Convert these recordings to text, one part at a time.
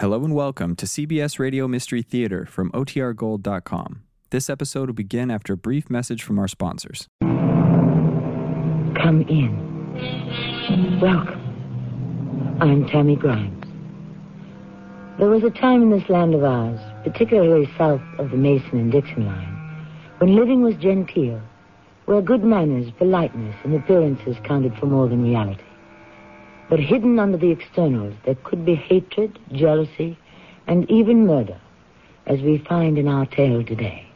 Hello and welcome to CBS Radio Mystery Theater from OTRGold.com. This episode will begin after a brief message from our sponsors. Come in. Welcome. I'm Tammy Grimes. There was a time in this land of ours, particularly south of the Mason and Dixon line, when living was genteel, where good manners, politeness, and appearances counted for more than reality. But hidden under the externals, there could be hatred, jealousy, and even murder, as we find in our tale today.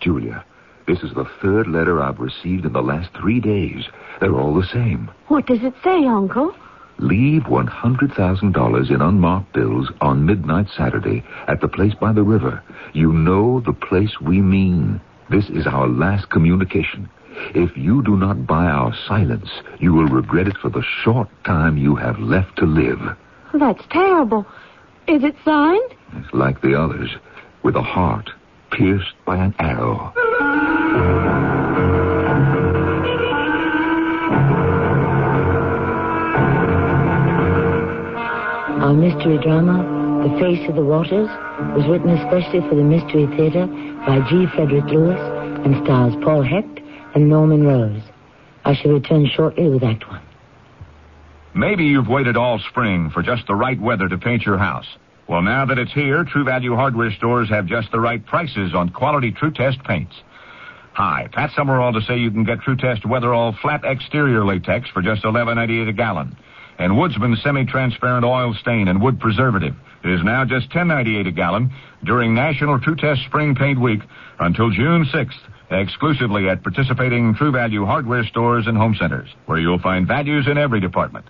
Julia, this is the third letter I've received in the last three days. They're all the same. What does it say, Uncle? Leave $100,000 in unmarked bills on midnight Saturday at the place by the river. You know the place we mean. This is our last communication. If you do not buy our silence, you will regret it for the short time you have left to live. That's terrible. Is it signed? It's like the others, with a heart pierced by an arrow. Our mystery drama, The Face of the Waters, was written especially for the Mystery Theater by G. Frederick Lewis and stars Paul Hecht and Norman Rose. I shall return shortly with Act One. Maybe you've waited all spring for just the right weather to paint your house. Well, now that it's here, True Value hardware stores have just the right prices on quality True Test paints. Hi, Pat Summerall to say you can get True Test Weatherall flat exterior latex for just $11.98 a gallon. And Woodsman semi-transparent oil stain and wood preservative is now just $10.98 a gallon during National True Test Spring Paint Week until June 6th, exclusively at participating True Value hardware stores and home centers, where you'll find values in every department.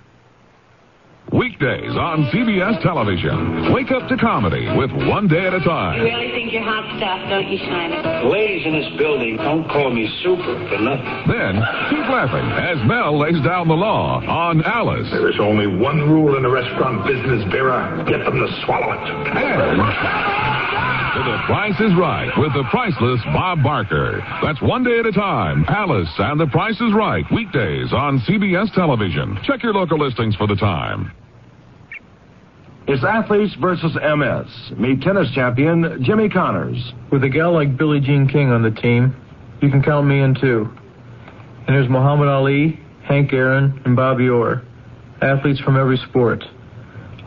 Weekdays on CBS television. Wake up to comedy with One Day at a Time. You really think you're hot stuff, don't you, Schneider? Ladies in this building don't call me super for nothing. Then keep laughing as Mel lays down the law on Alice. There is only one rule in the restaurant business, Vera. Get them to swallow it. And to The Price is Right with the priceless Bob Barker. That's one day at a time. Alice and The Price is Right. Weekdays on CBS television. Check your local listings for the time. It's athletes versus MS. Meet tennis champion Jimmy Connors. With a gal like Billie Jean King on the team, you can count me in too. And there's Muhammad Ali, Hank Aaron, and Bobby Orr, athletes from every sport.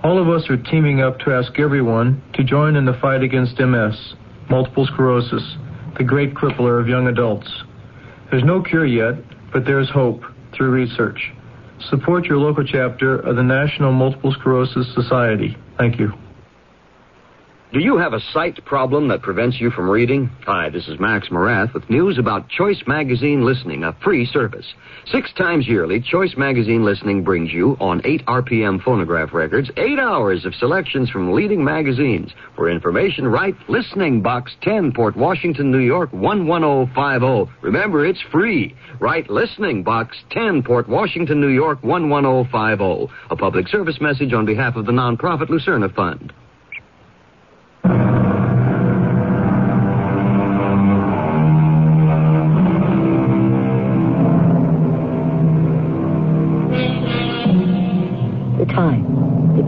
All of us are teaming up to ask everyone to join in the fight against MS, multiple sclerosis, the great crippler of young adults. There's no cure yet, but there's hope through research. Support your local chapter of the National Multiple Sclerosis Society. Thank you. Do you have a sight problem that prevents you from reading? Hi, this is Max Morath with news about Choice Magazine Listening, a free service. Six times yearly, Choice Magazine Listening brings you, on 8 RPM phonograph records, eight hours of selections from leading magazines. For information, write Listening Box 10, Port Washington, New York, 11050. Remember, it's free. Write Listening Box 10, Port Washington, New York, 11050. A public service message on behalf of the nonprofit Lucerna Fund.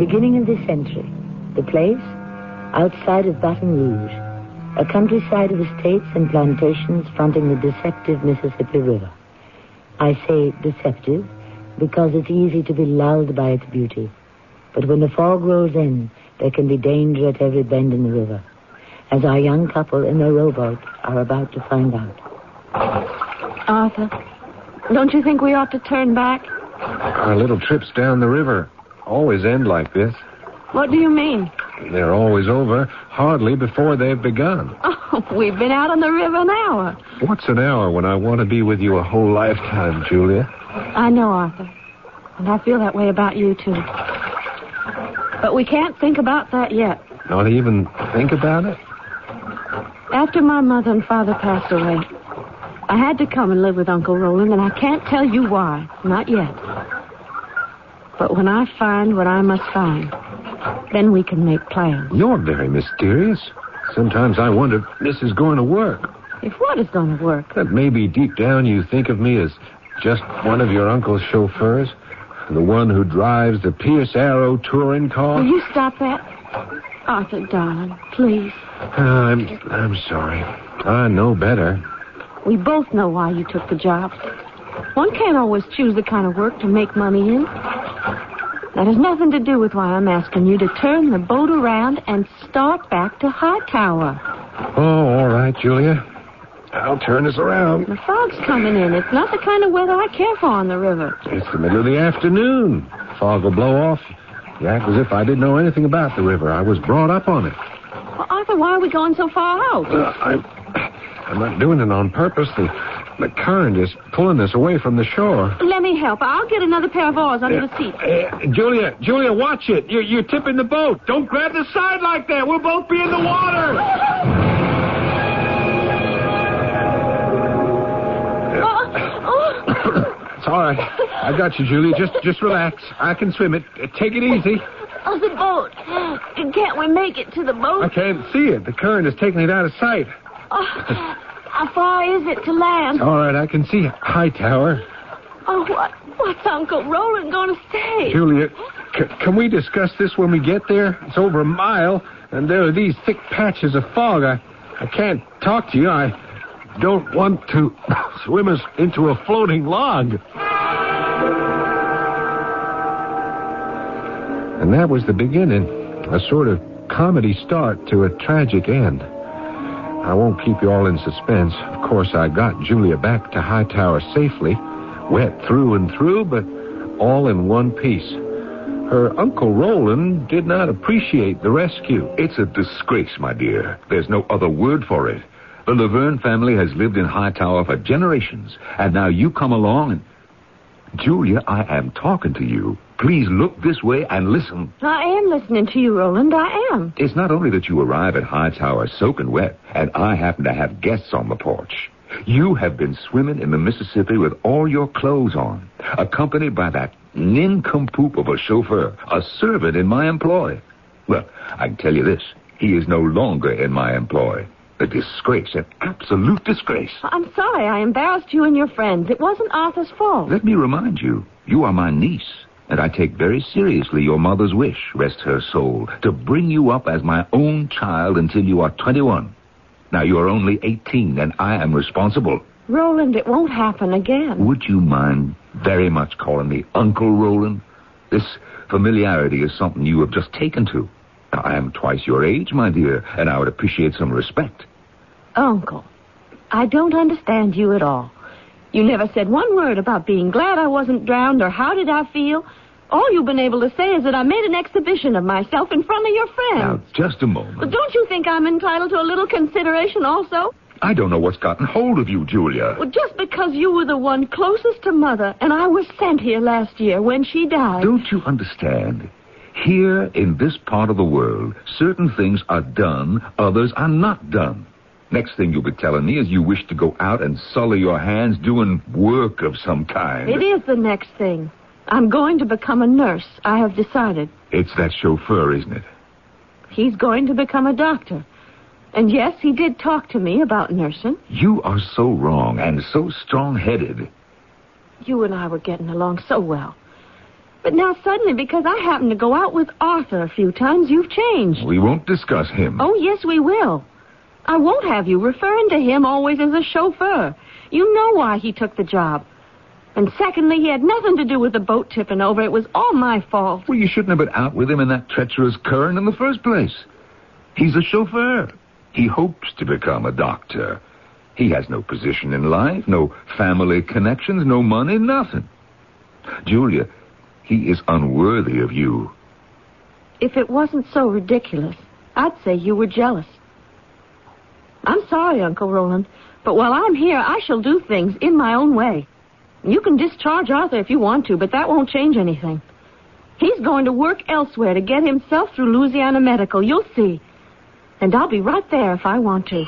Beginning of this century. The place, outside of Baton Rouge, a countryside of estates and plantations fronting the deceptive Mississippi River. I say deceptive because it's easy to be lulled by its beauty. But when the fog rolls in, there can be danger at every bend in the river, as our young couple in their rowboat are about to find out. Arthur, don't you think we ought to turn back? Our little trips down the river always end like this. What do you mean? They're always over hardly before they've begun. Oh, we've been out on the river an hour. What's an hour when I want to be with you a whole lifetime, Julia? I know, Arthur. And I feel that way about you, too. But we can't think about that yet. Not even think about it? After my mother and father passed away, I had to come and live with Uncle Roland, and I can't tell you why. Not yet. But when I find what I must find, then we can make plans. You're very mysterious. Sometimes I wonder if this is going to work. If what is going to work? That maybe deep down you think of me as just one of your uncle's chauffeurs. The one who drives the Pierce Arrow touring car. Will you stop that? Arthur, darling, please. Uh, I'm, I'm sorry. I know better. We both know why you took the job. One can't always choose the kind of work to make money in. That has nothing to do with why I'm asking you to turn the boat around and start back to Hightower. Oh, all right, Julia. I'll turn this around. The fog's coming in. It's not the kind of weather I care for on the river. It's the middle of the afternoon. Fog will blow off. You act as if I didn't know anything about the river. I was brought up on it. Well, Arthur, why are we going so far out? Uh, I'm, I'm not doing it on purpose. The, the current is pulling us away from the shore. Let me help. I'll get another pair of oars under the seat. Uh, Julia, Julia, watch it. You're, you're tipping the boat. Don't grab the side like that. We'll both be in the water. It's all right. I got you, Julia. Just just relax. I can swim it. Uh, Take it easy. Oh, the boat. Can't we make it to the boat? I can't see it. The current is taking it out of sight. Oh, how far is it to land? All right, I can see Hightower. Oh, what, what's Uncle Roland going to say? Julia, c- can we discuss this when we get there? It's over a mile, and there are these thick patches of fog. I, I can't talk to you. I don't want to swim us into a floating log. And that was the beginning, a sort of comedy start to a tragic end. I won't keep you all in suspense. Of course, I got Julia back to Hightower safely, wet through and through, but all in one piece. Her Uncle Roland did not appreciate the rescue. It's a disgrace, my dear. There's no other word for it. The Laverne family has lived in Hightower for generations, and now you come along and. Julia, I am talking to you. Please look this way and listen. I am listening to you, Roland. I am. It's not only that you arrive at Hightower soaking wet, and I happen to have guests on the porch. You have been swimming in the Mississippi with all your clothes on, accompanied by that nincompoop of a chauffeur, a servant in my employ. Well, I can tell you this. He is no longer in my employ. A disgrace, an absolute disgrace. I'm sorry I embarrassed you and your friends. It wasn't Arthur's fault. Let me remind you, you are my niece, and I take very seriously your mother's wish, rest her soul, to bring you up as my own child until you are 21. Now, you are only 18, and I am responsible. Roland, it won't happen again. Would you mind very much calling me Uncle Roland? This familiarity is something you have just taken to. Now, I am twice your age, my dear, and I would appreciate some respect. Uncle, I don't understand you at all. You never said one word about being glad I wasn't drowned or how did I feel. All you've been able to say is that I made an exhibition of myself in front of your friends. Now, just a moment. But don't you think I'm entitled to a little consideration also? I don't know what's gotten hold of you, Julia. Well, just because you were the one closest to Mother and I was sent here last year when she died. Don't you understand? Here in this part of the world, certain things are done, others are not done. Next thing you'll be telling me is you wish to go out and sully your hands doing work of some kind. It is the next thing. I'm going to become a nurse. I have decided. It's that chauffeur, isn't it? He's going to become a doctor. And yes, he did talk to me about nursing. You are so wrong and so strong-headed. You and I were getting along so well. But now suddenly, because I happened to go out with Arthur a few times, you've changed. We won't discuss him. Oh, yes, we will. I won't have you referring to him always as a chauffeur. You know why he took the job. And secondly, he had nothing to do with the boat tipping over. It was all my fault. Well, you shouldn't have been out with him in that treacherous current in the first place. He's a chauffeur. He hopes to become a doctor. He has no position in life, no family connections, no money, nothing. Julia, he is unworthy of you. If it wasn't so ridiculous, I'd say you were jealous. I'm sorry, Uncle Roland, but while I'm here, I shall do things in my own way. You can discharge Arthur if you want to, but that won't change anything. He's going to work elsewhere to get himself through Louisiana Medical. You'll see. And I'll be right there if I want to.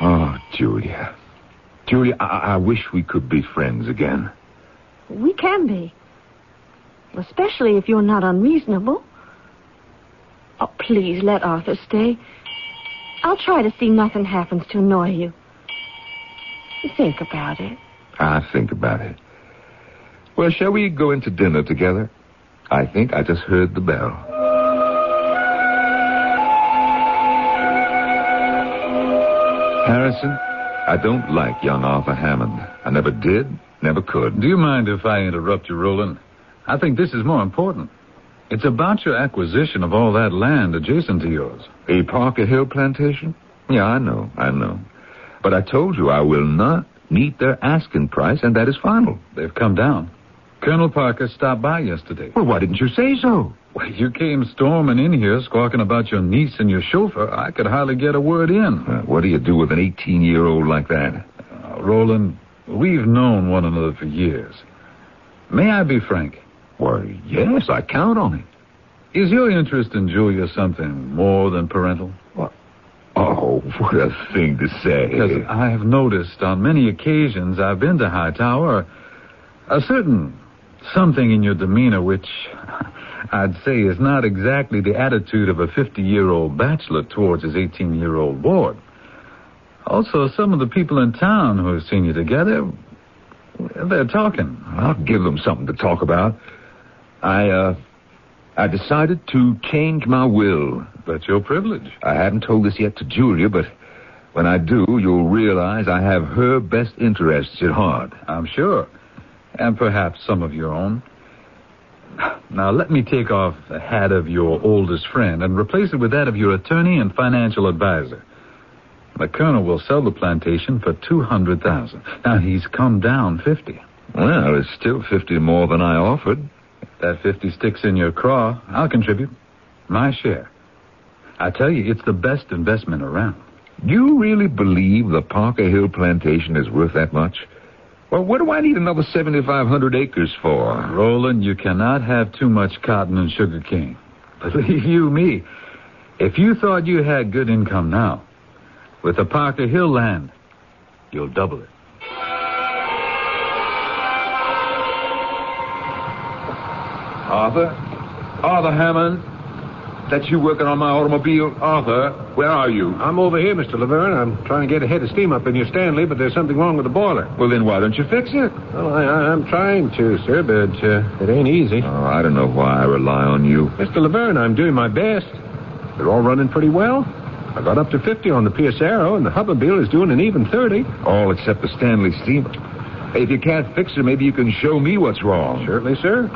Oh, Julia. Julia, I, I wish we could be friends again. We can be. Especially if you're not unreasonable. Oh, please let Arthur stay. I'll try to see nothing happens to annoy you. Think about it. I think about it. Well, shall we go into dinner together? I think I just heard the bell. Harrison, I don't like young Arthur Hammond. I never did, never could. Do you mind if I interrupt you, Roland? I think this is more important. It's about your acquisition of all that land adjacent to yours. A Parker Hill plantation? Yeah, I know, I know. But I told you I will not meet their asking price, and that is final. They've come down. Colonel Parker stopped by yesterday. Well, why didn't you say so? Well, you came storming in here squawking about your niece and your chauffeur. I could hardly get a word in. Uh, what do you do with an 18 year old like that? Uh, Roland, we've known one another for years. May I be frank? Well, yes, I count on it. Is your interest in Julia something more than parental? What? Oh, what a thing to say. Because I have noticed on many occasions I've been to Hightower a certain something in your demeanor which I'd say is not exactly the attitude of a 50 year old bachelor towards his 18 year old ward. Also, some of the people in town who have seen you together, they're talking. I'll give them something to talk about. I, uh, I decided to change my will. That's your privilege. I haven't told this yet to Julia, but when I do, you'll realize I have her best interests at heart. I'm sure. And perhaps some of your own. Now, let me take off the hat of your oldest friend and replace it with that of your attorney and financial advisor. The colonel will sell the plantation for two hundred thousand. Now he's come down fifty. Well, it's still fifty more than I offered. That fifty sticks in your craw, I'll contribute my share. I tell you, it's the best investment around. Do you really believe the Parker Hill plantation is worth that much? Well, what do I need another 7,500 acres for? Roland, you cannot have too much cotton and sugar cane. Believe you me, if you thought you had good income now, with the Parker Hill land, you'll double it. Arthur? Arthur Hammond? That's you working on my automobile? Arthur, where are you? I'm over here, Mr. Laverne. I'm trying to get a head of steam up in your Stanley, but there's something wrong with the boiler. Well, then why don't you fix it? Well, I, I, am trying to, sir, but uh, it ain't easy. Oh, I don't know why I rely on you. Mr. Laverne, I'm doing my best. They're all running pretty well. I got up to 50 on the Pierce Arrow, and the Hupmobile is doing an even 30. All except the Stanley steamer. If you can't fix it, maybe you can show me what's wrong. Certainly, sir.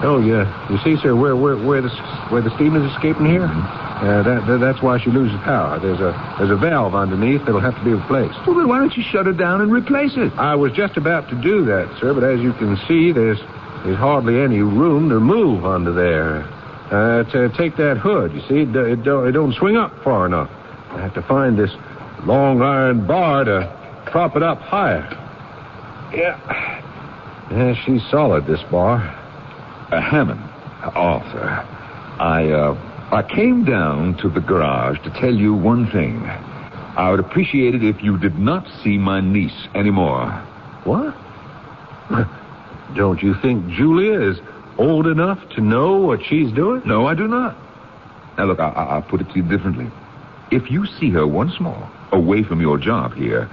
Oh, yeah. You see, sir, where where where the where the steam is escaping here? Uh, that, that, that's why she loses power. There's a there's a valve underneath that'll have to be replaced. Well, then why don't you shut it down and replace it? I was just about to do that, sir, but as you can see, there's there's hardly any room to move under there. Uh, to take that hood, you see, it, it, don't, it don't swing up far enough. I have to find this long iron bar to prop it up higher. Yeah. Yeah, she's solid, this bar. Uh, Hammond, Arthur, I, uh, I came down to the garage to tell you one thing. I would appreciate it if you did not see my niece anymore. What? Don't you think Julia is old enough to know what she's doing? No, I do not. Now, look, I, I, will put it to you differently. If you see her once more away from your job here,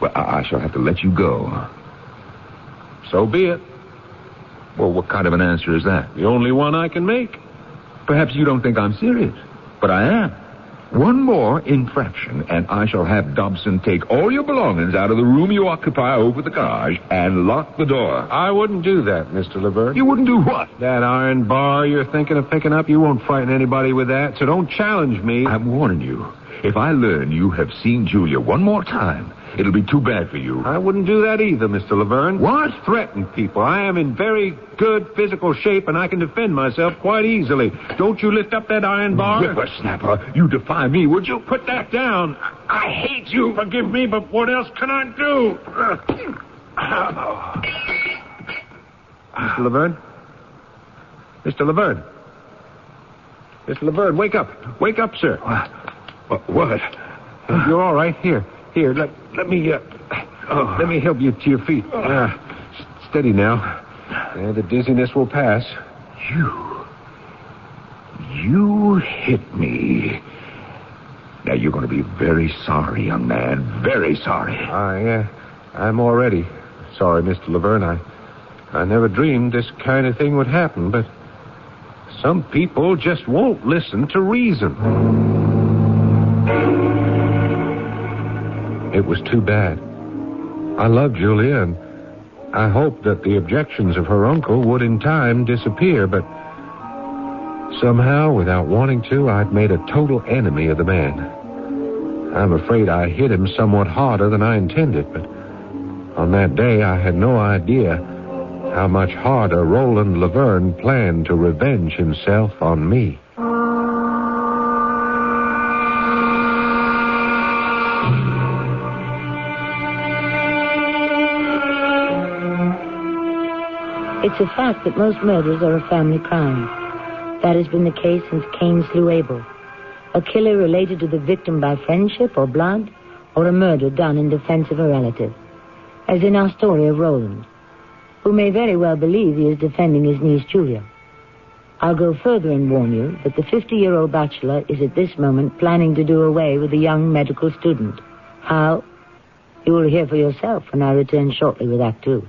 well, I, I shall have to let you go. So be it. Well, what kind of an answer is that? The only one I can make. Perhaps you don't think I'm serious, but I am. One more infraction, and I shall have Dobson take all your belongings out of the room you occupy over the garage and lock the door. I wouldn't do that, Mr. Laverne. You wouldn't do what? That iron bar you're thinking of picking up, you won't frighten anybody with that, so don't challenge me. I'm warning you. If I learn you have seen Julia one more time, it'll be too bad for you. I wouldn't do that either, Mr. Laverne. What? Threaten people. I am in very good physical shape, and I can defend myself quite easily. Don't you lift up that iron bar? Whippersnapper, you defy me, would you? Put that down. I hate you. Forgive me, but what else can I do? Mr. Laverne? Mr. Laverne? Mr. Laverne, wake up. Wake up, sir. What? what? You're all right. Here, here. Let let me uh, oh. let me help you to your feet. Uh, steady now. Uh, the dizziness will pass. You, you hit me. Now you're going to be very sorry, young man. Very sorry. I, uh, I'm already sorry, Mr. Laverne. I, I never dreamed this kind of thing would happen, but some people just won't listen to reason. It was too bad. I loved Julia, and I hoped that the objections of her uncle would in time disappear, but somehow, without wanting to, I'd made a total enemy of the man. I'm afraid I hit him somewhat harder than I intended, but on that day I had no idea how much harder Roland Laverne planned to revenge himself on me. It's a fact that most murders are a family crime. That has been the case since Cain slew Abel. A killer related to the victim by friendship or blood, or a murder done in defense of a relative. As in our story of Roland, who may very well believe he is defending his niece Julia. I'll go further and warn you that the 50-year-old bachelor is at this moment planning to do away with a young medical student. How? You will hear for yourself when I return shortly with Act Two.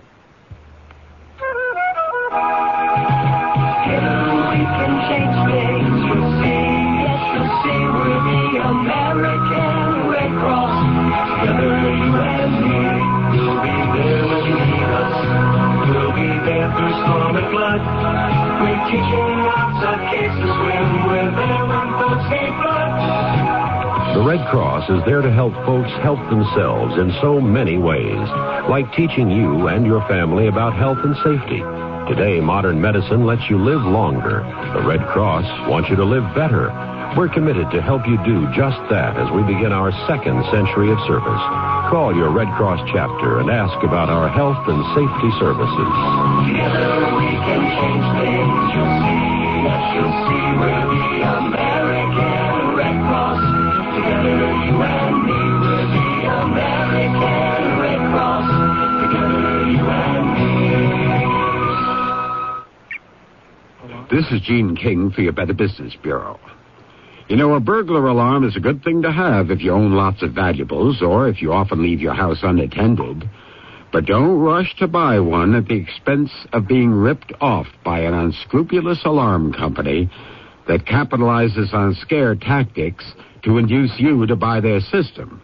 The Red Cross is there to help folks help themselves in so many ways, like teaching you and your family about health and safety. Today, modern medicine lets you live longer. The Red Cross wants you to live better. We're committed to help you do just that as we begin our second century of service. Call your Red Cross chapter and ask about our health and safety services. Together we can change things. You'll see, yes, you'll see. We're the American Red Cross. Together you and me, we're the American Red Cross. Together you and me. This is Gene King for your Better Business Bureau. You know, a burglar alarm is a good thing to have if you own lots of valuables or if you often leave your house unattended. But don't rush to buy one at the expense of being ripped off by an unscrupulous alarm company that capitalizes on scare tactics to induce you to buy their system.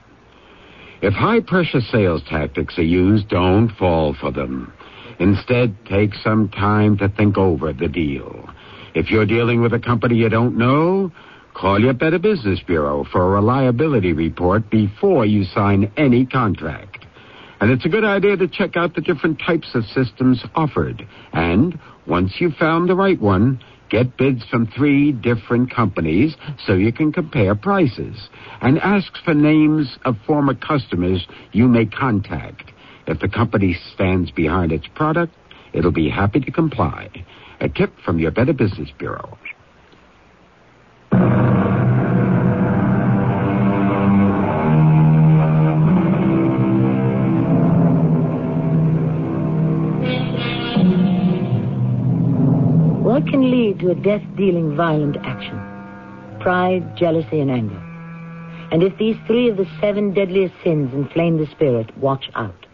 If high pressure sales tactics are used, don't fall for them. Instead, take some time to think over the deal. If you're dealing with a company you don't know, call your Better Business Bureau for a reliability report before you sign any contract. And it's a good idea to check out the different types of systems offered. And once you've found the right one, get bids from three different companies so you can compare prices. And ask for names of former customers you may contact. If the company stands behind its product, it'll be happy to comply. A tip from your Better Business Bureau. Can lead to a death-dealing violent action? Pride, jealousy, and anger. And if these three of the seven deadliest sins inflame the spirit, watch out.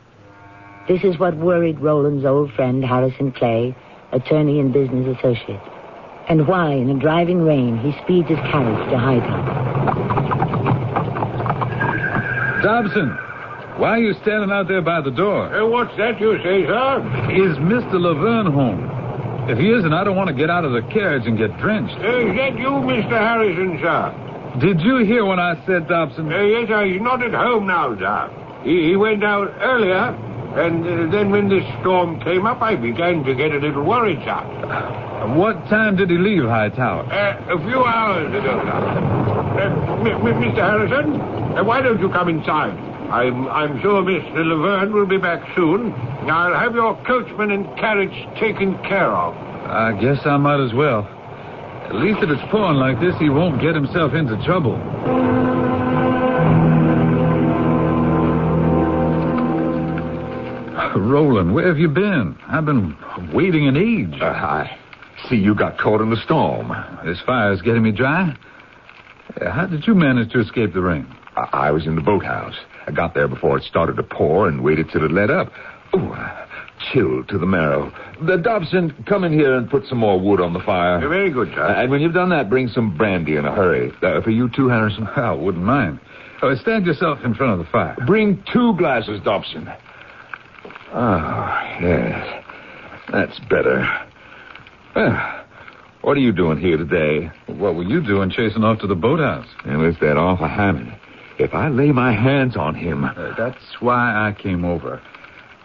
This is what worried Roland's old friend Harrison Clay, attorney and business associate, and why, in a driving rain, he speeds his carriage to Hightower. Dobson, why are you standing out there by the door? Hey, what's that you say, sir? Is Mr. Laverne home? If he isn't, I don't want to get out of the carriage and get drenched. Uh, is that you, Mr. Harrison, sir? Did you hear what I said, Dobson? Uh, yes, sir. He's not at home now, sir. He, he went out earlier, and uh, then when this storm came up, I began to get a little worried, sir. What time did he leave Hightower? Uh, a few hours ago, sir. Uh, Mr. Harrison, uh, why don't you come inside? I'm, I'm sure Mr. Laverne will be back soon. I'll have your coachman and carriage taken care of. I guess I might as well. At least if it's pouring like this, he won't get himself into trouble. Roland, where have you been? I've been waiting an age. Uh, I see you got caught in the storm. This fire's getting me dry. Uh, How did you manage to escape the rain? I, I was in the boathouse. I got there before it started to pour and waited till it let up. Ooh, chilled to the marrow. The Dobson, come in here and put some more wood on the fire. You're Very good, sir. Uh, and when you've done that, bring some brandy in a hurry. Uh, for you too, Harrison. I wouldn't mind. Oh, stand yourself in front of the fire. Bring two glasses, Dobson. Ah, yes. That's better. Well, what are you doing here today? What were you doing chasing off to the boathouse? And with that awful Hammond. If I lay my hands on him. Uh, that's why I came over.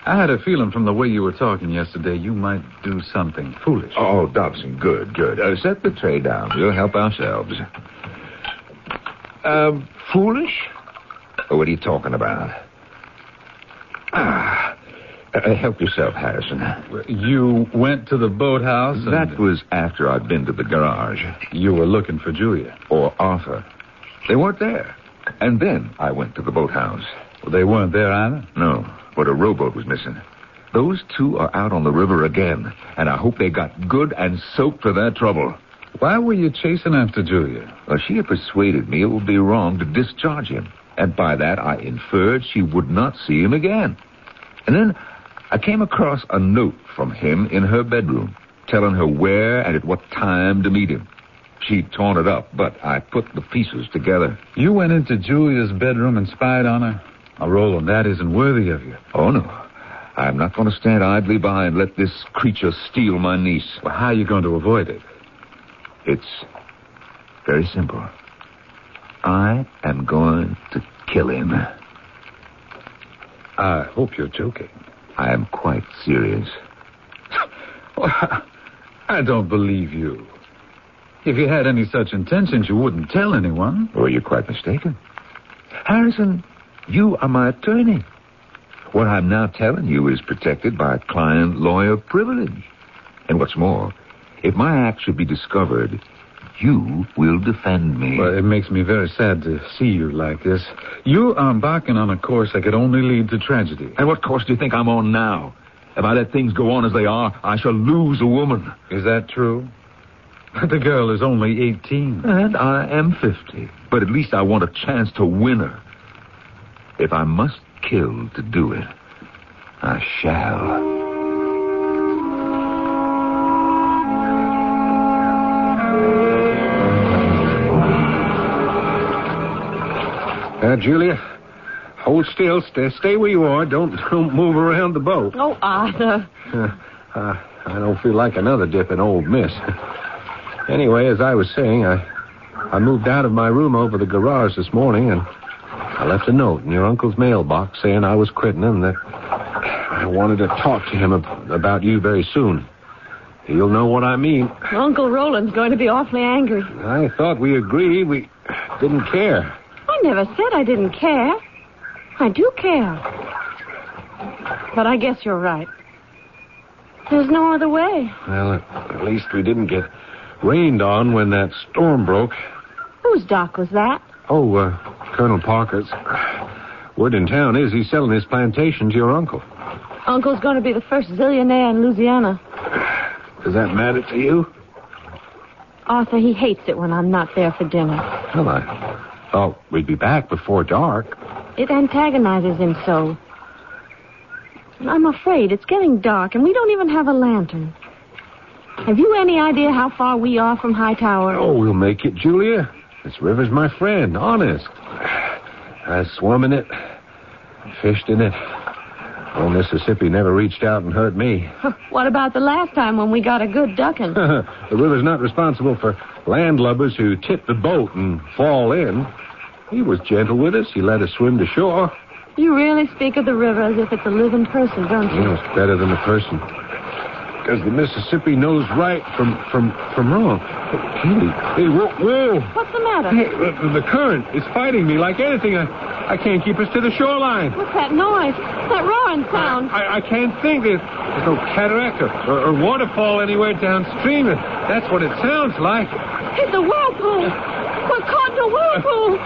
I had a feeling from the way you were talking yesterday you might do something foolish. Oh, Dobson, good, good. Uh, set the tray down. We'll help ourselves. Um, foolish? Oh, what are you talking about? Ah, uh, help yourself, Harrison. You went to the boathouse? And... That was after I'd been to the garage. You were looking for Julia? Or Arthur. They weren't there. And then I went to the boathouse. Well, they weren't there either? No, but a rowboat was missing. Those two are out on the river again, and I hope they got good and soaked for their trouble. Why were you chasing after Julia? Well, she had persuaded me it would be wrong to discharge him, and by that I inferred she would not see him again. And then I came across a note from him in her bedroom, telling her where and at what time to meet him. She'd torn it up, but I put the pieces together. You went into Julia's bedroom and spied on her? Now, Roland, that isn't worthy of you. Oh, no. I'm not going to stand idly by and let this creature steal my niece. Well, how are you going to avoid it? It's very simple. I am going to kill him. I hope you're joking. I am quite serious. I don't believe you. If you had any such intentions, you wouldn't tell anyone. Well, you're quite mistaken. Harrison, you are my attorney. What I'm now telling you is protected by client lawyer privilege. And what's more, if my act should be discovered, you will defend me. Well, it makes me very sad to see you like this. You are embarking on a course that could only lead to tragedy. And what course do you think I'm on now? If I let things go on as they are, I shall lose a woman. Is that true? The girl is only 18. And I am 50. But at least I want a chance to win her. If I must kill to do it, I shall. Uh, Julia, hold still. Stay, stay where you are. Don't, don't move around the boat. Oh, Arthur. Uh, uh, I don't feel like another dip in old Miss. anyway, as I was saying, I, I moved out of my room over the garage this morning, and I left a note in your uncle's mailbox saying I was quitting and that I wanted to talk to him ab- about you very soon. You'll know what I mean. Uncle Roland's going to be awfully angry. I thought we agreed we didn't care. I never said I didn't care. I do care. But I guess you're right. There's no other way. Well, at, at least we didn't get rained on when that storm broke. Whose dock was that? Oh, uh, Colonel Parker's. Word in town is he's selling his plantation to your uncle. Uncle's going to be the first zillionaire in Louisiana. Does that matter to you? Arthur, he hates it when I'm not there for dinner. Well, I thought we'd be back before dark. It antagonizes him so. I'm afraid it's getting dark, and we don't even have a lantern. Have you any idea how far we are from Hightower? Oh, we'll make it, Julia. This river's my friend, honest. I swum in it, fished in it. Old Mississippi never reached out and hurt me. What about the last time when we got a good ducking? the river's not responsible for landlubbers who tip the boat and fall in. He was gentle with us. He let us swim to shore. You really speak of the river as if it's a living person, don't you? Yeah, it's better than a person. Because the Mississippi knows right from from from wrong. Hey, hey, whoa, whoa. What's the matter? Hey, the, the current is fighting me like anything. I, I can't keep us to the shoreline. What's that noise? That roaring sound? I, I can't think. There's, there's no cataract or, or, or waterfall anywhere downstream. That's what it sounds like. It's a whirlpool. We're caught in a whirlpool.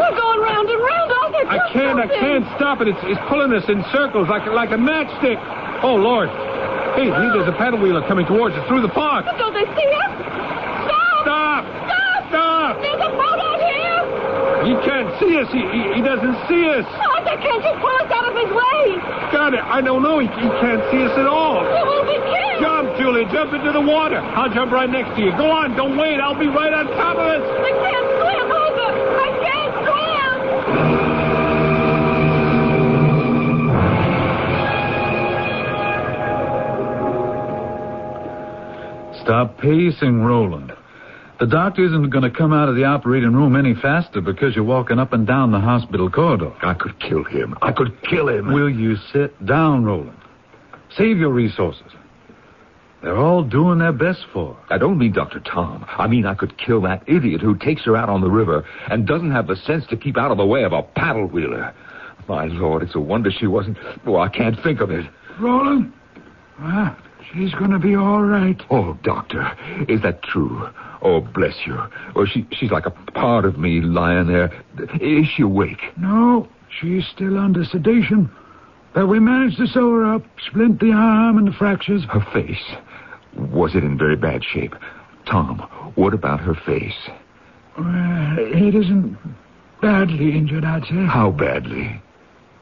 We're going round and round. Arthur, I can't. I can't stop it. It's, it's pulling us in circles like like a matchstick. Oh Lord! Hey, there's a paddle wheeler coming towards us through the park. But don't they see us? Stop! Stop! Stop! Stop! There's a boat out here! He can't see us. He, he, he doesn't see us. Oh, Arthur, can't you pull us out of his way? Got it. I don't know. He, he can't see us at all. We will be killed. Jump, Julie. Jump into the water. I'll jump right next to you. Go on. Don't wait. I'll be right on top of us. I can't swim, Arthur. I can't swim. Stop pacing, Roland. The doctor isn't going to come out of the operating room any faster because you're walking up and down the hospital corridor. I could kill him. I could kill him. Will you sit down, Roland? Save your resources. They're all doing their best for her. I don't mean Dr. Tom. I mean I could kill that idiot who takes her out on the river and doesn't have the sense to keep out of the way of a paddle wheeler. My Lord, it's a wonder she wasn't. Oh, I can't think of it. Roland? Ah, she's going to be all right. Oh, Doctor, is that true? Oh, bless you. Oh, she, she's like a part of me lying there. Is she awake? No, she's still under sedation. But we managed to sew her up, splint the arm and the fractures. Her face. Was it in very bad shape? Tom, what about her face? Well, it isn't badly injured, I'd say. How badly?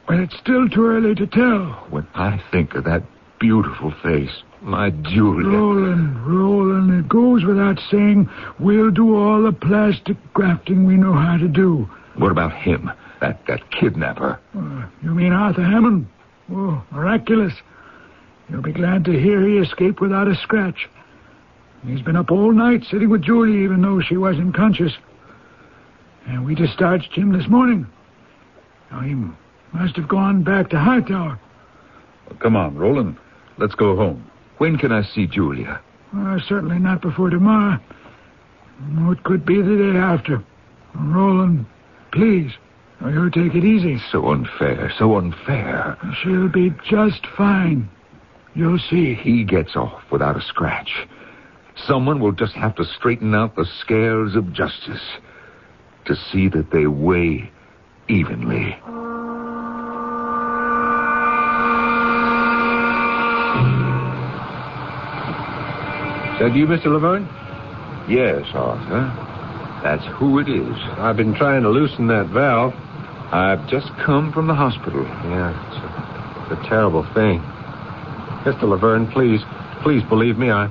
Well, it's still too early to tell. When I think of that beautiful face, my Julia. Roland, Roland, it goes without saying we'll do all the plastic grafting we know how to do. What about him? That that kidnapper. Uh, you mean Arthur Hammond? Oh, miraculous. You'll be glad to hear he escaped without a scratch. He's been up all night sitting with Julie even though she wasn't conscious. And we discharged him this morning. Now, he must have gone back to Hightower. Come on, Roland. Let's go home. When can I see Julia? Uh, certainly not before tomorrow. It could be the day after. Roland, please. You take it easy. So unfair, so unfair. She'll be just fine. You'll see. He gets off without a scratch. Someone will just have to straighten out the scales of justice to see that they weigh evenly. That you, Mr. Laverne? Yes, Arthur. That's who it is. I've been trying to loosen that valve. I've just come from the hospital. Yeah, it's a, it's a terrible thing. Mr. Laverne, please, please believe me. I,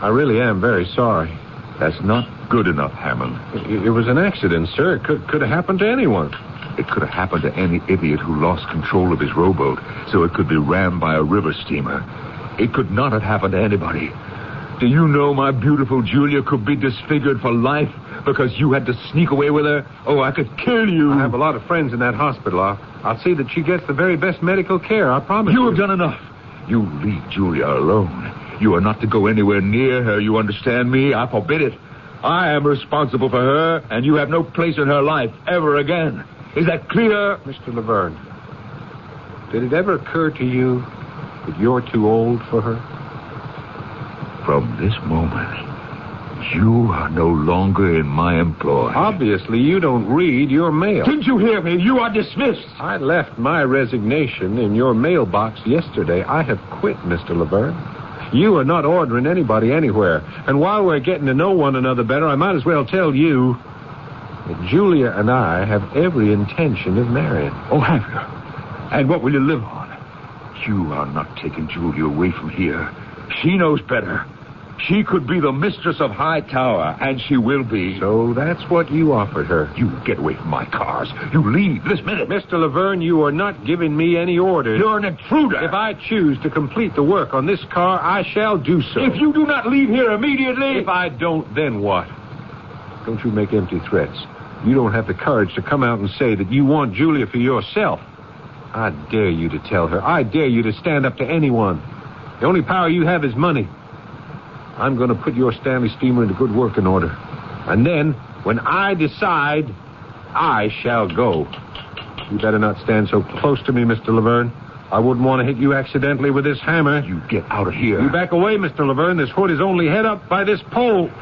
I really am very sorry. That's not good enough, Hammond. It, it was an accident, sir. It could, could have happened to anyone. It could have happened to any idiot who lost control of his rowboat, so it could be rammed by a river steamer. It could not have happened to anybody. Do you know my beautiful Julia could be disfigured for life because you had to sneak away with her? Oh, I could kill you. I have a lot of friends in that hospital. I'll, I'll see that she gets the very best medical care. I promise You have done enough. You leave Julia alone. You are not to go anywhere near her. You understand me? I forbid it. I am responsible for her, and you have no place in her life ever again. Is that clear? Mr. Laverne, did it ever occur to you that you're too old for her? From this moment, you are no longer in my employ. Obviously, you don't read your mail. Didn't you hear me? You are dismissed. I left my resignation in your mailbox yesterday. I have quit, Mr. Laverne. You are not ordering anybody anywhere. And while we're getting to know one another better, I might as well tell you that Julia and I have every intention of marrying. Oh, have you? And what will you live on? You are not taking Julia away from here. She knows better. She could be the mistress of Hightower, and she will be. So that's what you offered her. You get away from my cars. You leave this minute. Mr. Laverne, you are not giving me any orders. You're an intruder. If I choose to complete the work on this car, I shall do so. If you do not leave here immediately. If I don't, then what? Don't you make empty threats. You don't have the courage to come out and say that you want Julia for yourself. I dare you to tell her. I dare you to stand up to anyone. The only power you have is money. I'm going to put your Stanley steamer into good working order. And then, when I decide, I shall go. You better not stand so close to me, Mr. Laverne. I wouldn't want to hit you accidentally with this hammer. You get out of here. You back away, Mr. Laverne. This hood is only head up by this pole.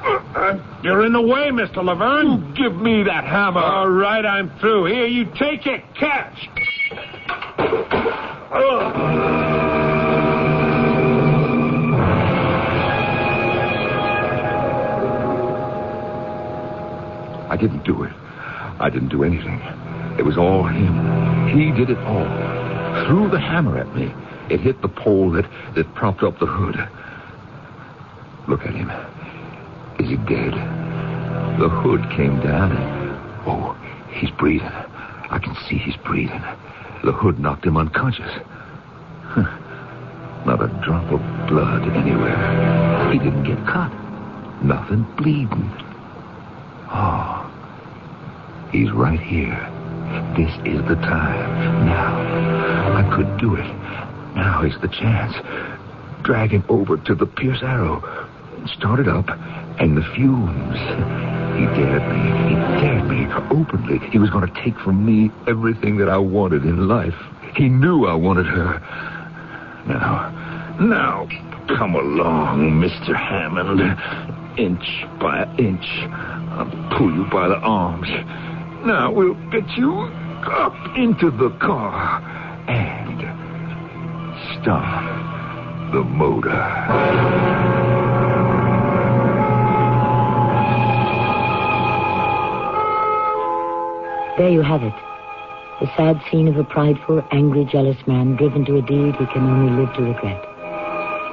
You're in the way, Mr. Laverne. You give me that hammer. All right, I'm through. Here, you take it. Catch. Didn't do it. I didn't do anything. It was all him. He did it all. Threw the hammer at me. It hit the pole that, that propped up the hood. Look at him. Is he dead? The hood came down and. Oh, he's breathing. I can see he's breathing. The hood knocked him unconscious. Huh. Not a drop of blood anywhere. He didn't get cut. Nothing bleeding. Oh, he's right here. This is the time. Now, I could do it. Now is the chance. Drag him over to the Pierce Arrow. Start it up, and the fumes. He dared me. He dared me openly. He was going to take from me everything that I wanted in life. He knew I wanted her. Now, now, come along, Mr. Hammond. Inch by inch, I'll pull you by the arms. Now we'll get you up into the car and start the motor. There you have it. The sad scene of a prideful, angry, jealous man driven to a deed he can only live to regret.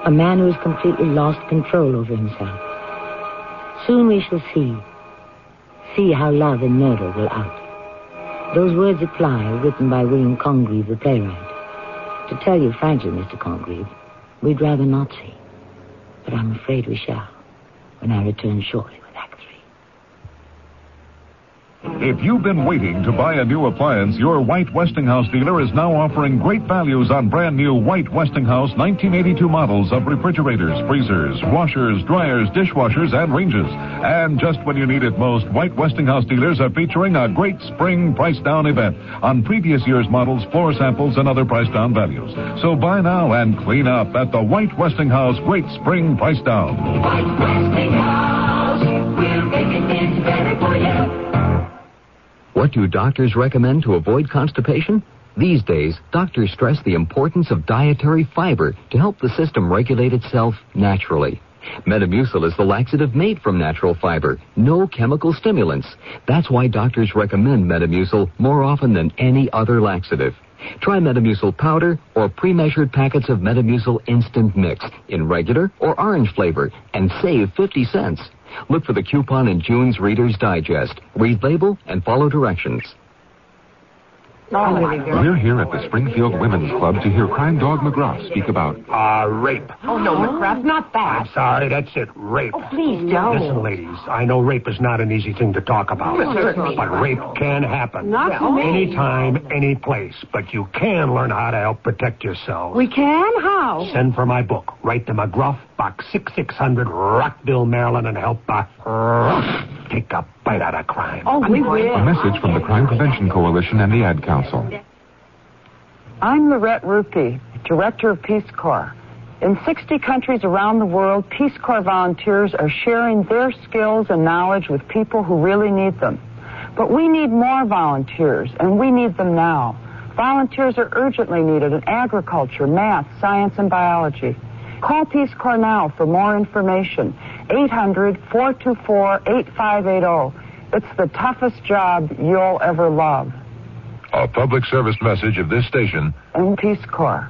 A man who has completely lost control over himself. Soon we shall see. See how love and murder will out. Those words apply, written by William Congreve, the playwright. To tell you frankly, Mr. Congreve, we'd rather not see. But I'm afraid we shall, when I return shortly. If you've been waiting to buy a new appliance, your White Westinghouse dealer is now offering great values on brand new White Westinghouse 1982 models of refrigerators, freezers, washers, dryers, dishwashers, and ranges. And just when you need it most, White Westinghouse dealers are featuring a great spring price down event on previous year's models, floor samples, and other price down values. So buy now and clean up at the White Westinghouse Great Spring Price Down. White Westinghouse, we're making things better for you. What do doctors recommend to avoid constipation? These days, doctors stress the importance of dietary fiber to help the system regulate itself naturally. Metamucil is the laxative made from natural fiber, no chemical stimulants. That's why doctors recommend Metamucil more often than any other laxative. Try Metamucil powder or pre-measured packets of Metamucil instant mix in regular or orange flavor and save 50 cents. Look for the coupon in June's Reader's Digest. Read label and follow directions. We're here at the Springfield Women's Club to hear crime dog McGruff speak about Ah, rape. Oh, no, McGruff, not that. I'm sorry, that's it. Rape. Oh, please don't. Listen, ladies, I know rape is not an easy thing to talk about. Well, but rape can happen. Not to me. Anytime, any place. But you can learn how to help protect yourself. We can? How? Send for my book. Write to McGruff, Box 6600, Rockville, Maryland, and help uh, take a bite out of crime. Oh, we will. a message from the Crime Prevention Coalition and the Ad Council. I'm Loret Ruppe, Director of Peace Corps. In 60 countries around the world, Peace Corps volunteers are sharing their skills and knowledge with people who really need them. But we need more volunteers, and we need them now. Volunteers are urgently needed in agriculture, math, science, and biology. Call Peace Corps now for more information. 800-424-8580. It's the toughest job you'll ever love. A public service message of this station And Peace Corps.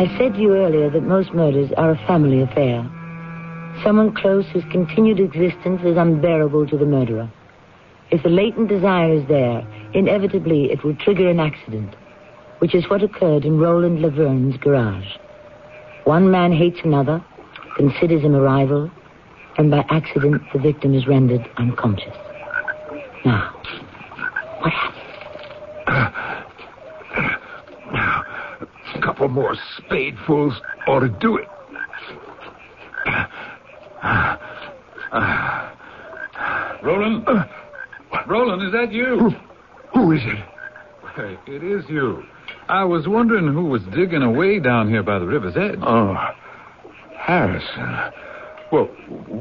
I said to you earlier that most murders are a family affair. Someone close whose continued existence is unbearable to the murderer. If the latent desire is there, inevitably it will trigger an accident, which is what occurred in Roland Laverne's garage. One man hates another, considers him a rival, and by accident the victim is rendered unconscious. Now, what A couple more spadefuls ought to do it. Roland? Uh, Roland, is that you? Who is it? Hey, it is you. I was wondering who was digging away down here by the river's edge. Oh, Harrison. Well,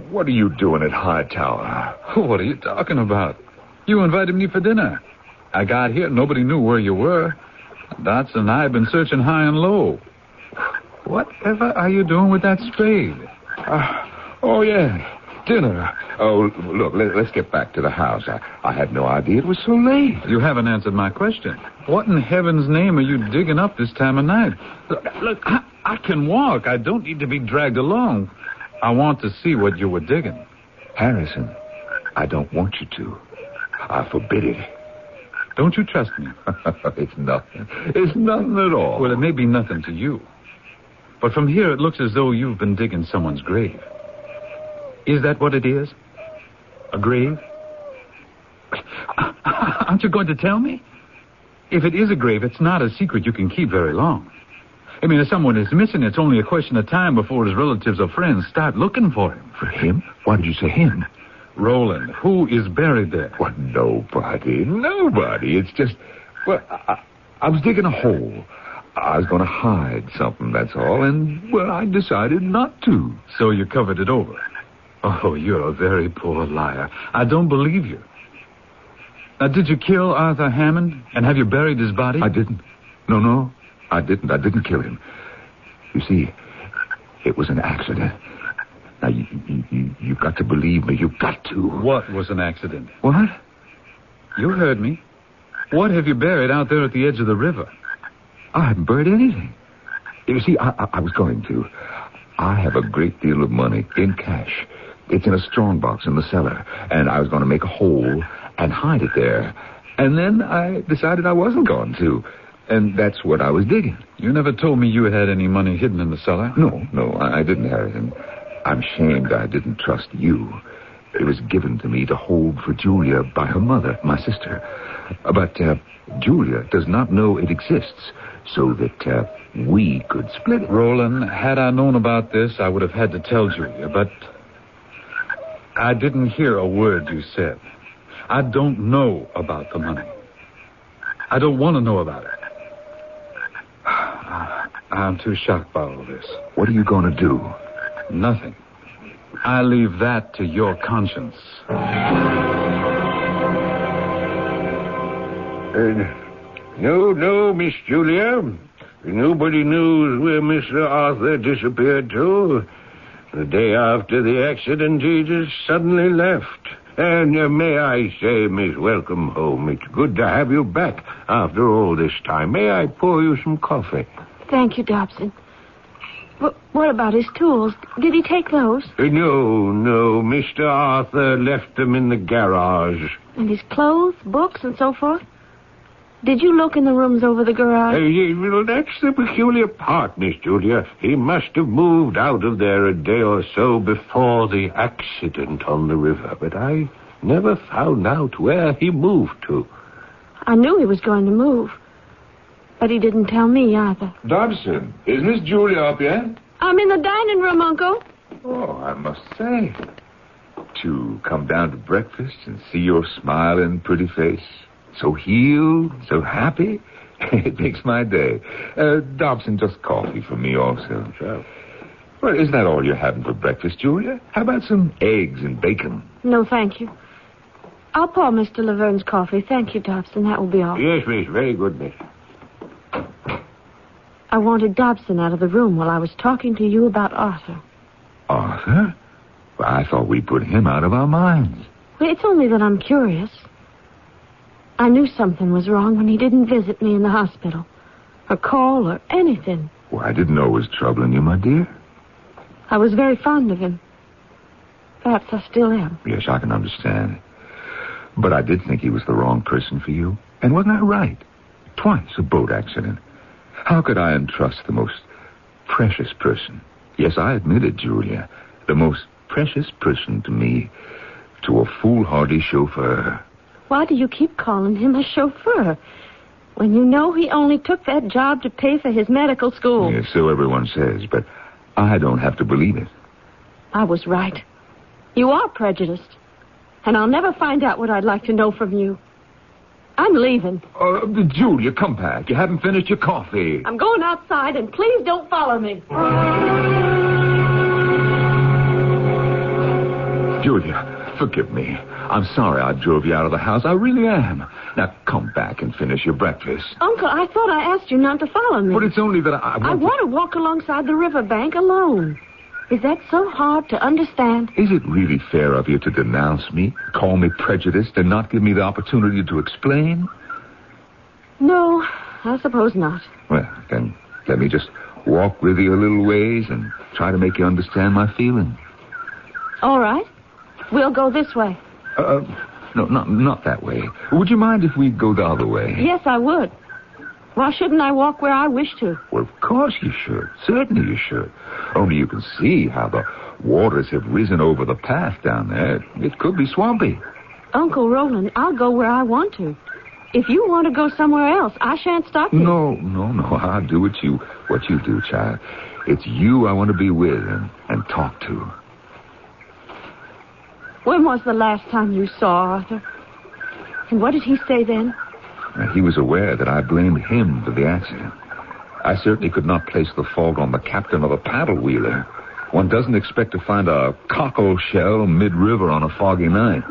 what are you doing at Hightower? What are you talking about? You invited me for dinner. I got here, nobody knew where you were. Dots and I have been searching high and low. Whatever are you doing with that spade? Uh, oh, yeah. Dinner. Oh, look, let, us get back to the house. I, I had no idea it was so late. You haven't answered my question. What in heaven's name are you digging up this time of night? Look, look I, I can walk. I don't need to be dragged along. I want to see what you were digging. Harrison, I don't want you to. I forbid it. Don't you trust me? it's nothing. It's nothing at all. Well, it may be nothing to you. But from here, it looks as though you've been digging someone's grave. Is that what it is? A grave? Aren't you going to tell me? If it is a grave, it's not a secret you can keep very long. I mean, if someone is missing, it's only a question of time before his relatives or friends start looking for him. For him? Why did you say him? Roland, who is buried there? What, nobody. Nobody. It's just, well, I, I was digging a hole. I was going to hide something, that's all, and, well, I decided not to. So you covered it over. Oh, you're a very poor liar. I don't believe you. Now, did you kill Arthur Hammond and have you buried his body? I didn't. No, no, I didn't. I didn't kill him. You see, it was an accident. Now, you, you, you, you've got to believe me. You've got to. What was an accident? What? You heard me. What have you buried out there at the edge of the river? I haven't buried anything. You see, I, I, I was going to. I have a great deal of money in cash. It's in a strong box in the cellar, and I was going to make a hole and hide it there. And then I decided I wasn't going to. And that's what I was digging. You never told me you had any money hidden in the cellar. No, no, I I didn't, have Harrison. I'm ashamed I didn't trust you. It was given to me to hold for Julia by her mother, my sister. But uh, Julia does not know it exists, so that uh, we could split it. Roland, had I known about this, I would have had to tell Julia, but I didn't hear a word you said. I don't know about the money. I don't want to know about it. I'm too shocked by all this. What are you going to do? Nothing. I leave that to your conscience. Uh, no, no, Miss Julia. Nobody knows where Mr. Arthur disappeared to. The day after the accident, he just suddenly left. And uh, may I say, Miss Welcome Home, it's good to have you back after all this time. May I pour you some coffee? Thank you, Dobson. But what about his tools? Did he take those? Uh, no, no. Mr. Arthur left them in the garage. And his clothes, books, and so forth? Did you look in the rooms over the garage? Uh, ye- well, that's the peculiar part, Miss Julia. He must have moved out of there a day or so before the accident on the river, but I never found out where he moved to. I knew he was going to move. But he didn't tell me either. Dobson, is Miss Julia up yet? I'm in the dining room, Uncle. Oh, I must say. To come down to breakfast and see your smiling, pretty face, so healed, so happy, it makes my day. Uh, Dobson, just coffee for me also. Sure. Well, isn't that all you're having for breakfast, Julia? How about some eggs and bacon? No, thank you. I'll pour Mr. Laverne's coffee. Thank you, Dobson. That will be all. Yes, Miss. Very good, Miss. I wanted Dobson out of the room while I was talking to you about Arthur. Arthur? Well, I thought we put him out of our minds. Well, it's only that I'm curious. I knew something was wrong when he didn't visit me in the hospital, or call, or anything. Well, I didn't know it was troubling you, my dear. I was very fond of him. Perhaps I still am. Yes, I can understand. But I did think he was the wrong person for you. And wasn't I right? Twice a boat accident. How could I entrust the most precious person? Yes, I admit it, Julia. The most precious person to me to a foolhardy chauffeur. Why do you keep calling him a chauffeur? When you know he only took that job to pay for his medical school. Yes, so everyone says, but I don't have to believe it. I was right. You are prejudiced. And I'll never find out what I'd like to know from you. I'm leaving. Uh, Julia, come back. You haven't finished your coffee. I'm going outside, and please don't follow me. Julia, forgive me. I'm sorry I drove you out of the house. I really am. Now, come back and finish your breakfast. Uncle, I thought I asked you not to follow me. But it's only that I, I want I to- want to walk alongside the riverbank alone. Is that so hard to understand? Is it really fair of you to denounce me, call me prejudiced, and not give me the opportunity to explain? No, I suppose not. Well, then let me just walk with you a little ways and try to make you understand my feeling. All right. We'll go this way. Uh, no, not, not that way. Would you mind if we go the other way? Yes, I would. Why shouldn't I walk where I wish to? Well, of course you should. Certainly you should. Only you can see how the waters have risen over the path down there. It could be swampy. Uncle Roland, I'll go where I want to. If you want to go somewhere else, I shan't stop you. No, no, no. I'll do what you what you do, child. It's you I want to be with and, and talk to. When was the last time you saw Arthur? And what did he say then? Now, he was aware that I blamed him for the accident. I certainly could not place the fault on the captain of a paddle wheeler. One doesn't expect to find a cockle shell mid-river on a foggy night.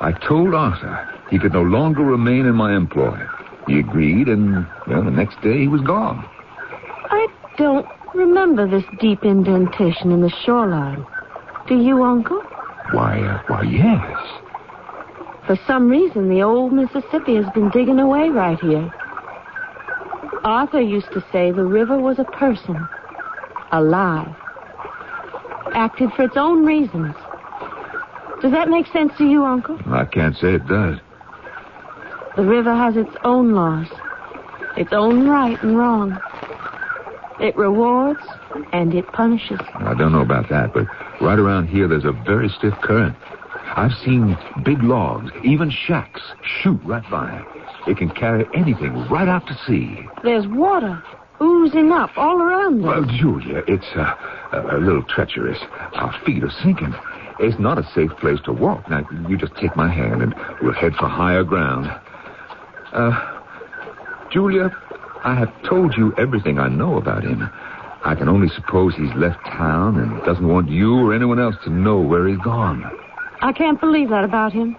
I told Arthur he could no longer remain in my employ. He agreed, and well, the next day he was gone. I don't remember this deep indentation in the shoreline. Do you, Uncle? Why, uh, why, yes. For some reason, the old Mississippi has been digging away right here. Arthur used to say the river was a person, alive, acted for its own reasons. Does that make sense to you, Uncle? I can't say it does. The river has its own laws, its own right and wrong. It rewards and it punishes. I don't know about that, but right around here there's a very stiff current. I've seen big logs, even shacks, shoot right by it. Can carry anything right out to sea. There's water oozing up all around us. Well, Julia, it's uh, a, a little treacherous. Our feet are sinking. It's not a safe place to walk. Now, you just take my hand and we'll head for higher ground. Uh, Julia, I have told you everything I know about him. I can only suppose he's left town and doesn't want you or anyone else to know where he's gone. I can't believe that about him.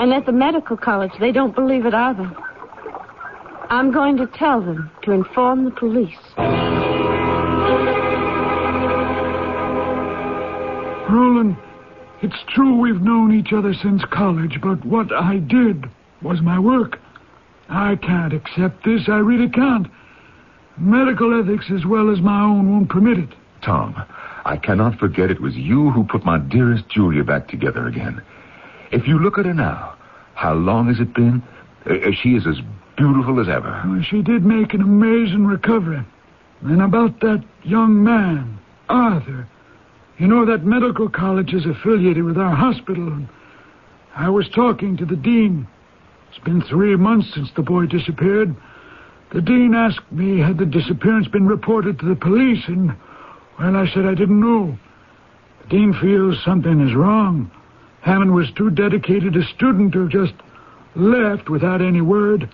And at the medical college, they don't believe it either. I'm going to tell them to inform the police. Roland, it's true we've known each other since college, but what I did was my work. I can't accept this. I really can't. Medical ethics as well as my own won't permit it. Tom, I cannot forget it was you who put my dearest Julia back together again. If you look at her now, how long has it been? Uh, she is as beautiful as ever. Well, she did make an amazing recovery. And about that young man, Arthur. You know that medical college is affiliated with our hospital. I was talking to the dean. It's been three months since the boy disappeared. The dean asked me had the disappearance been reported to the police, and well, I said I didn't know. The dean feels something is wrong. Hammond was too dedicated a student to have just left without any word.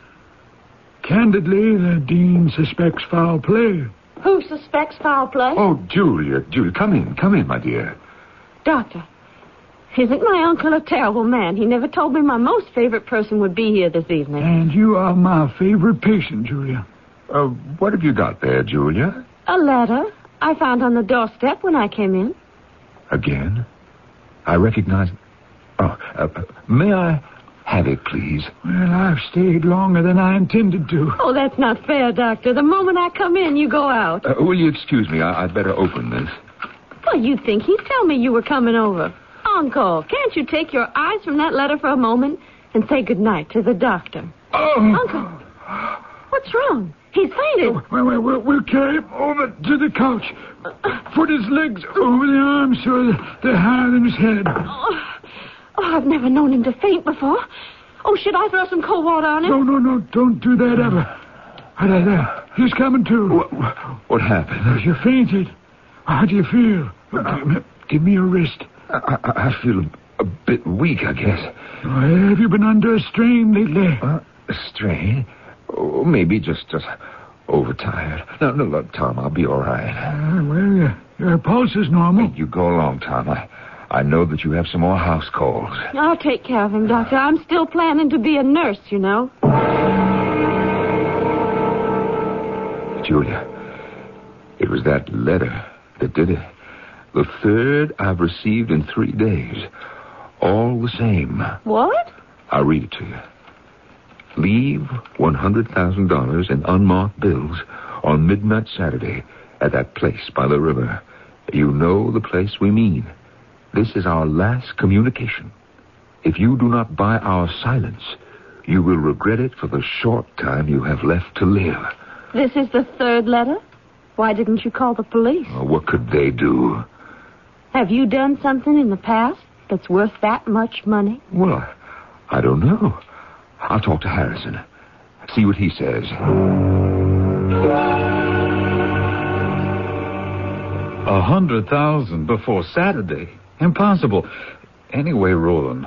Candidly, the dean suspects foul play. Who suspects foul play? Oh, Julia, Julia, come in, come in, my dear. Doctor, isn't my uncle a terrible man? He never told me my most favorite person would be here this evening. And you are my favorite patient, Julia. Uh, what have you got there, Julia? A letter I found on the doorstep when I came in. Again? I recognize. Oh, uh, uh, may I have it, please? Well, I've stayed longer than I intended to. Oh, that's not fair, Doctor. The moment I come in, you go out. Uh, will you excuse me? I- I'd better open this. Well, you'd think he'd tell me you were coming over. Uncle, can't you take your eyes from that letter for a moment and say good night to the doctor? Oh. Uncle, what's wrong? He's fainted. Well, well, we'll, we'll carry him over to the couch. Put his legs over the arms so they're higher than his head. Oh, oh, I've never known him to faint before. Oh, should I throw some cold water on him? No, no, no, don't do that ever. There, there. He's coming to. What, what happened? You fainted. How do you feel? Give me, give me your wrist. I, I, I feel a, a bit weak, I guess. Well, have you been under a strain lately? Uh, a strain? Oh, maybe just just overtired. No, no, look, Tom, I'll be all right. Uh, well, your, your pulse is normal. Hey, you go along, Tom. I, I know that you have some more house calls. I'll take care of him, Doctor. I'm still planning to be a nurse, you know. Julia, it was that letter that did it. The third I've received in three days. All the same. What? I'll read it to you. Leave $100,000 in unmarked bills on midnight Saturday at that place by the river. You know the place we mean. This is our last communication. If you do not buy our silence, you will regret it for the short time you have left to live. This is the third letter? Why didn't you call the police? Uh, What could they do? Have you done something in the past that's worth that much money? Well, I don't know. I'll talk to Harrison. See what he says. A hundred thousand before Saturday? Impossible. Anyway, Roland,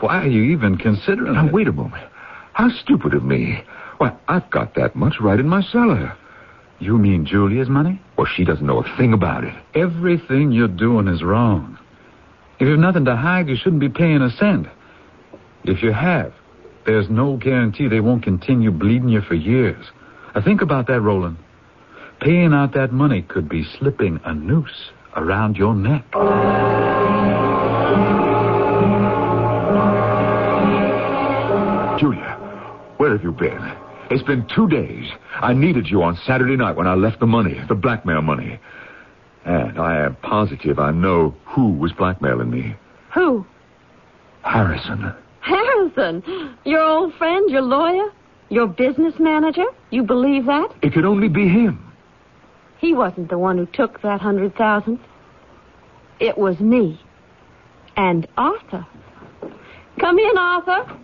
why are you even considering Now, it? wait a moment. How stupid of me. Why, I've got that much right in my cellar. You mean Julia's money? Well, she doesn't know a thing about it. Everything you're doing is wrong. If you've nothing to hide, you shouldn't be paying a cent. If you have, there's no guarantee they won't continue bleeding you for years. Now think about that, Roland. Paying out that money could be slipping a noose around your neck. Julia, where have you been? It's been two days. I needed you on Saturday night when I left the money, the blackmail money. And I am positive I know who was blackmailing me. Who? Harrison. Harrison. Your old friend, your lawyer, your business manager? You believe that? It could only be him. He wasn't the one who took that hundred thousand. It was me. And Arthur. Come in, Arthur.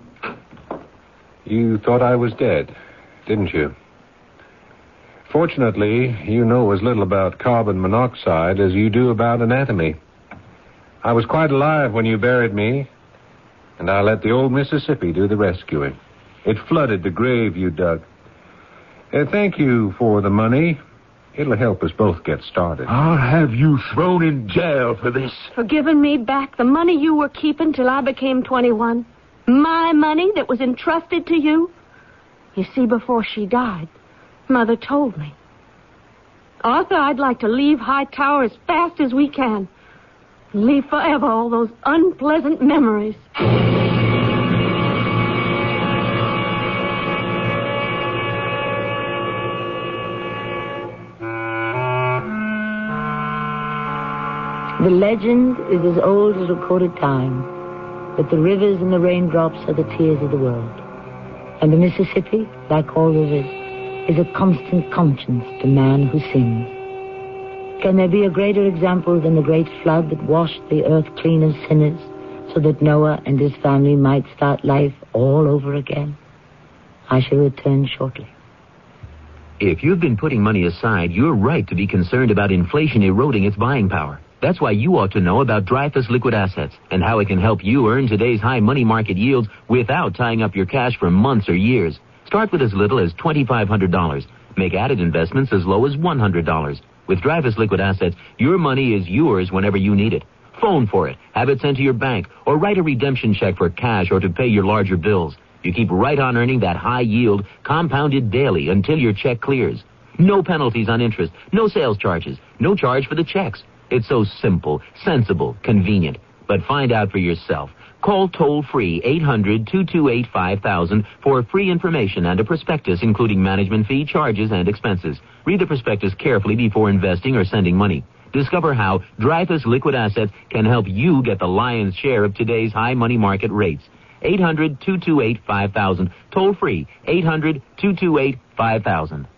You thought I was dead, didn't you? Fortunately, you know as little about carbon monoxide as you do about anatomy. I was quite alive when you buried me, and I'll let the old Mississippi do the rescuing. It flooded the grave you dug. Uh, thank you for the money. It'll help us both get started. I'll have you thrown in jail for this. For giving me back the money you were keeping till I became 21. My money that was entrusted to you. You see, before she died, Mother told me. Arthur, I'd like to leave Hightower as fast as we can. Leave forever all those unpleasant memories. The legend is as old as recorded time that the rivers and the raindrops are the tears of the world. And the Mississippi, like all rivers, is a constant conscience to man who sins. Can there be a greater example than the great flood that washed the earth clean of sinners so that Noah and his family might start life all over again? I shall return shortly. If you've been putting money aside, you're right to be concerned about inflation eroding its buying power. That's why you ought to know about Dreyfus Liquid Assets and how it can help you earn today's high money market yields without tying up your cash for months or years. Start with as little as $2,500. Make added investments as low as $100. With Dreyfus Liquid Assets, your money is yours whenever you need it. Phone for it, have it sent to your bank, or write a redemption check for cash or to pay your larger bills. You keep right on earning that high yield, compounded daily until your check clears. No penalties on interest, no sales charges, no charge for the checks. It's so simple, sensible, convenient. But find out for yourself. Call toll free 800 228 5000 for free information and a prospectus including management fee, charges, and expenses. Read the prospectus carefully before investing or sending money. Discover how Dreyfus Liquid Assets can help you get the lion's share of today's high money market rates. 800 228 5000. Toll free 800 228 5000.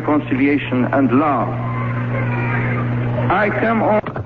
Reconciliation and love. I come on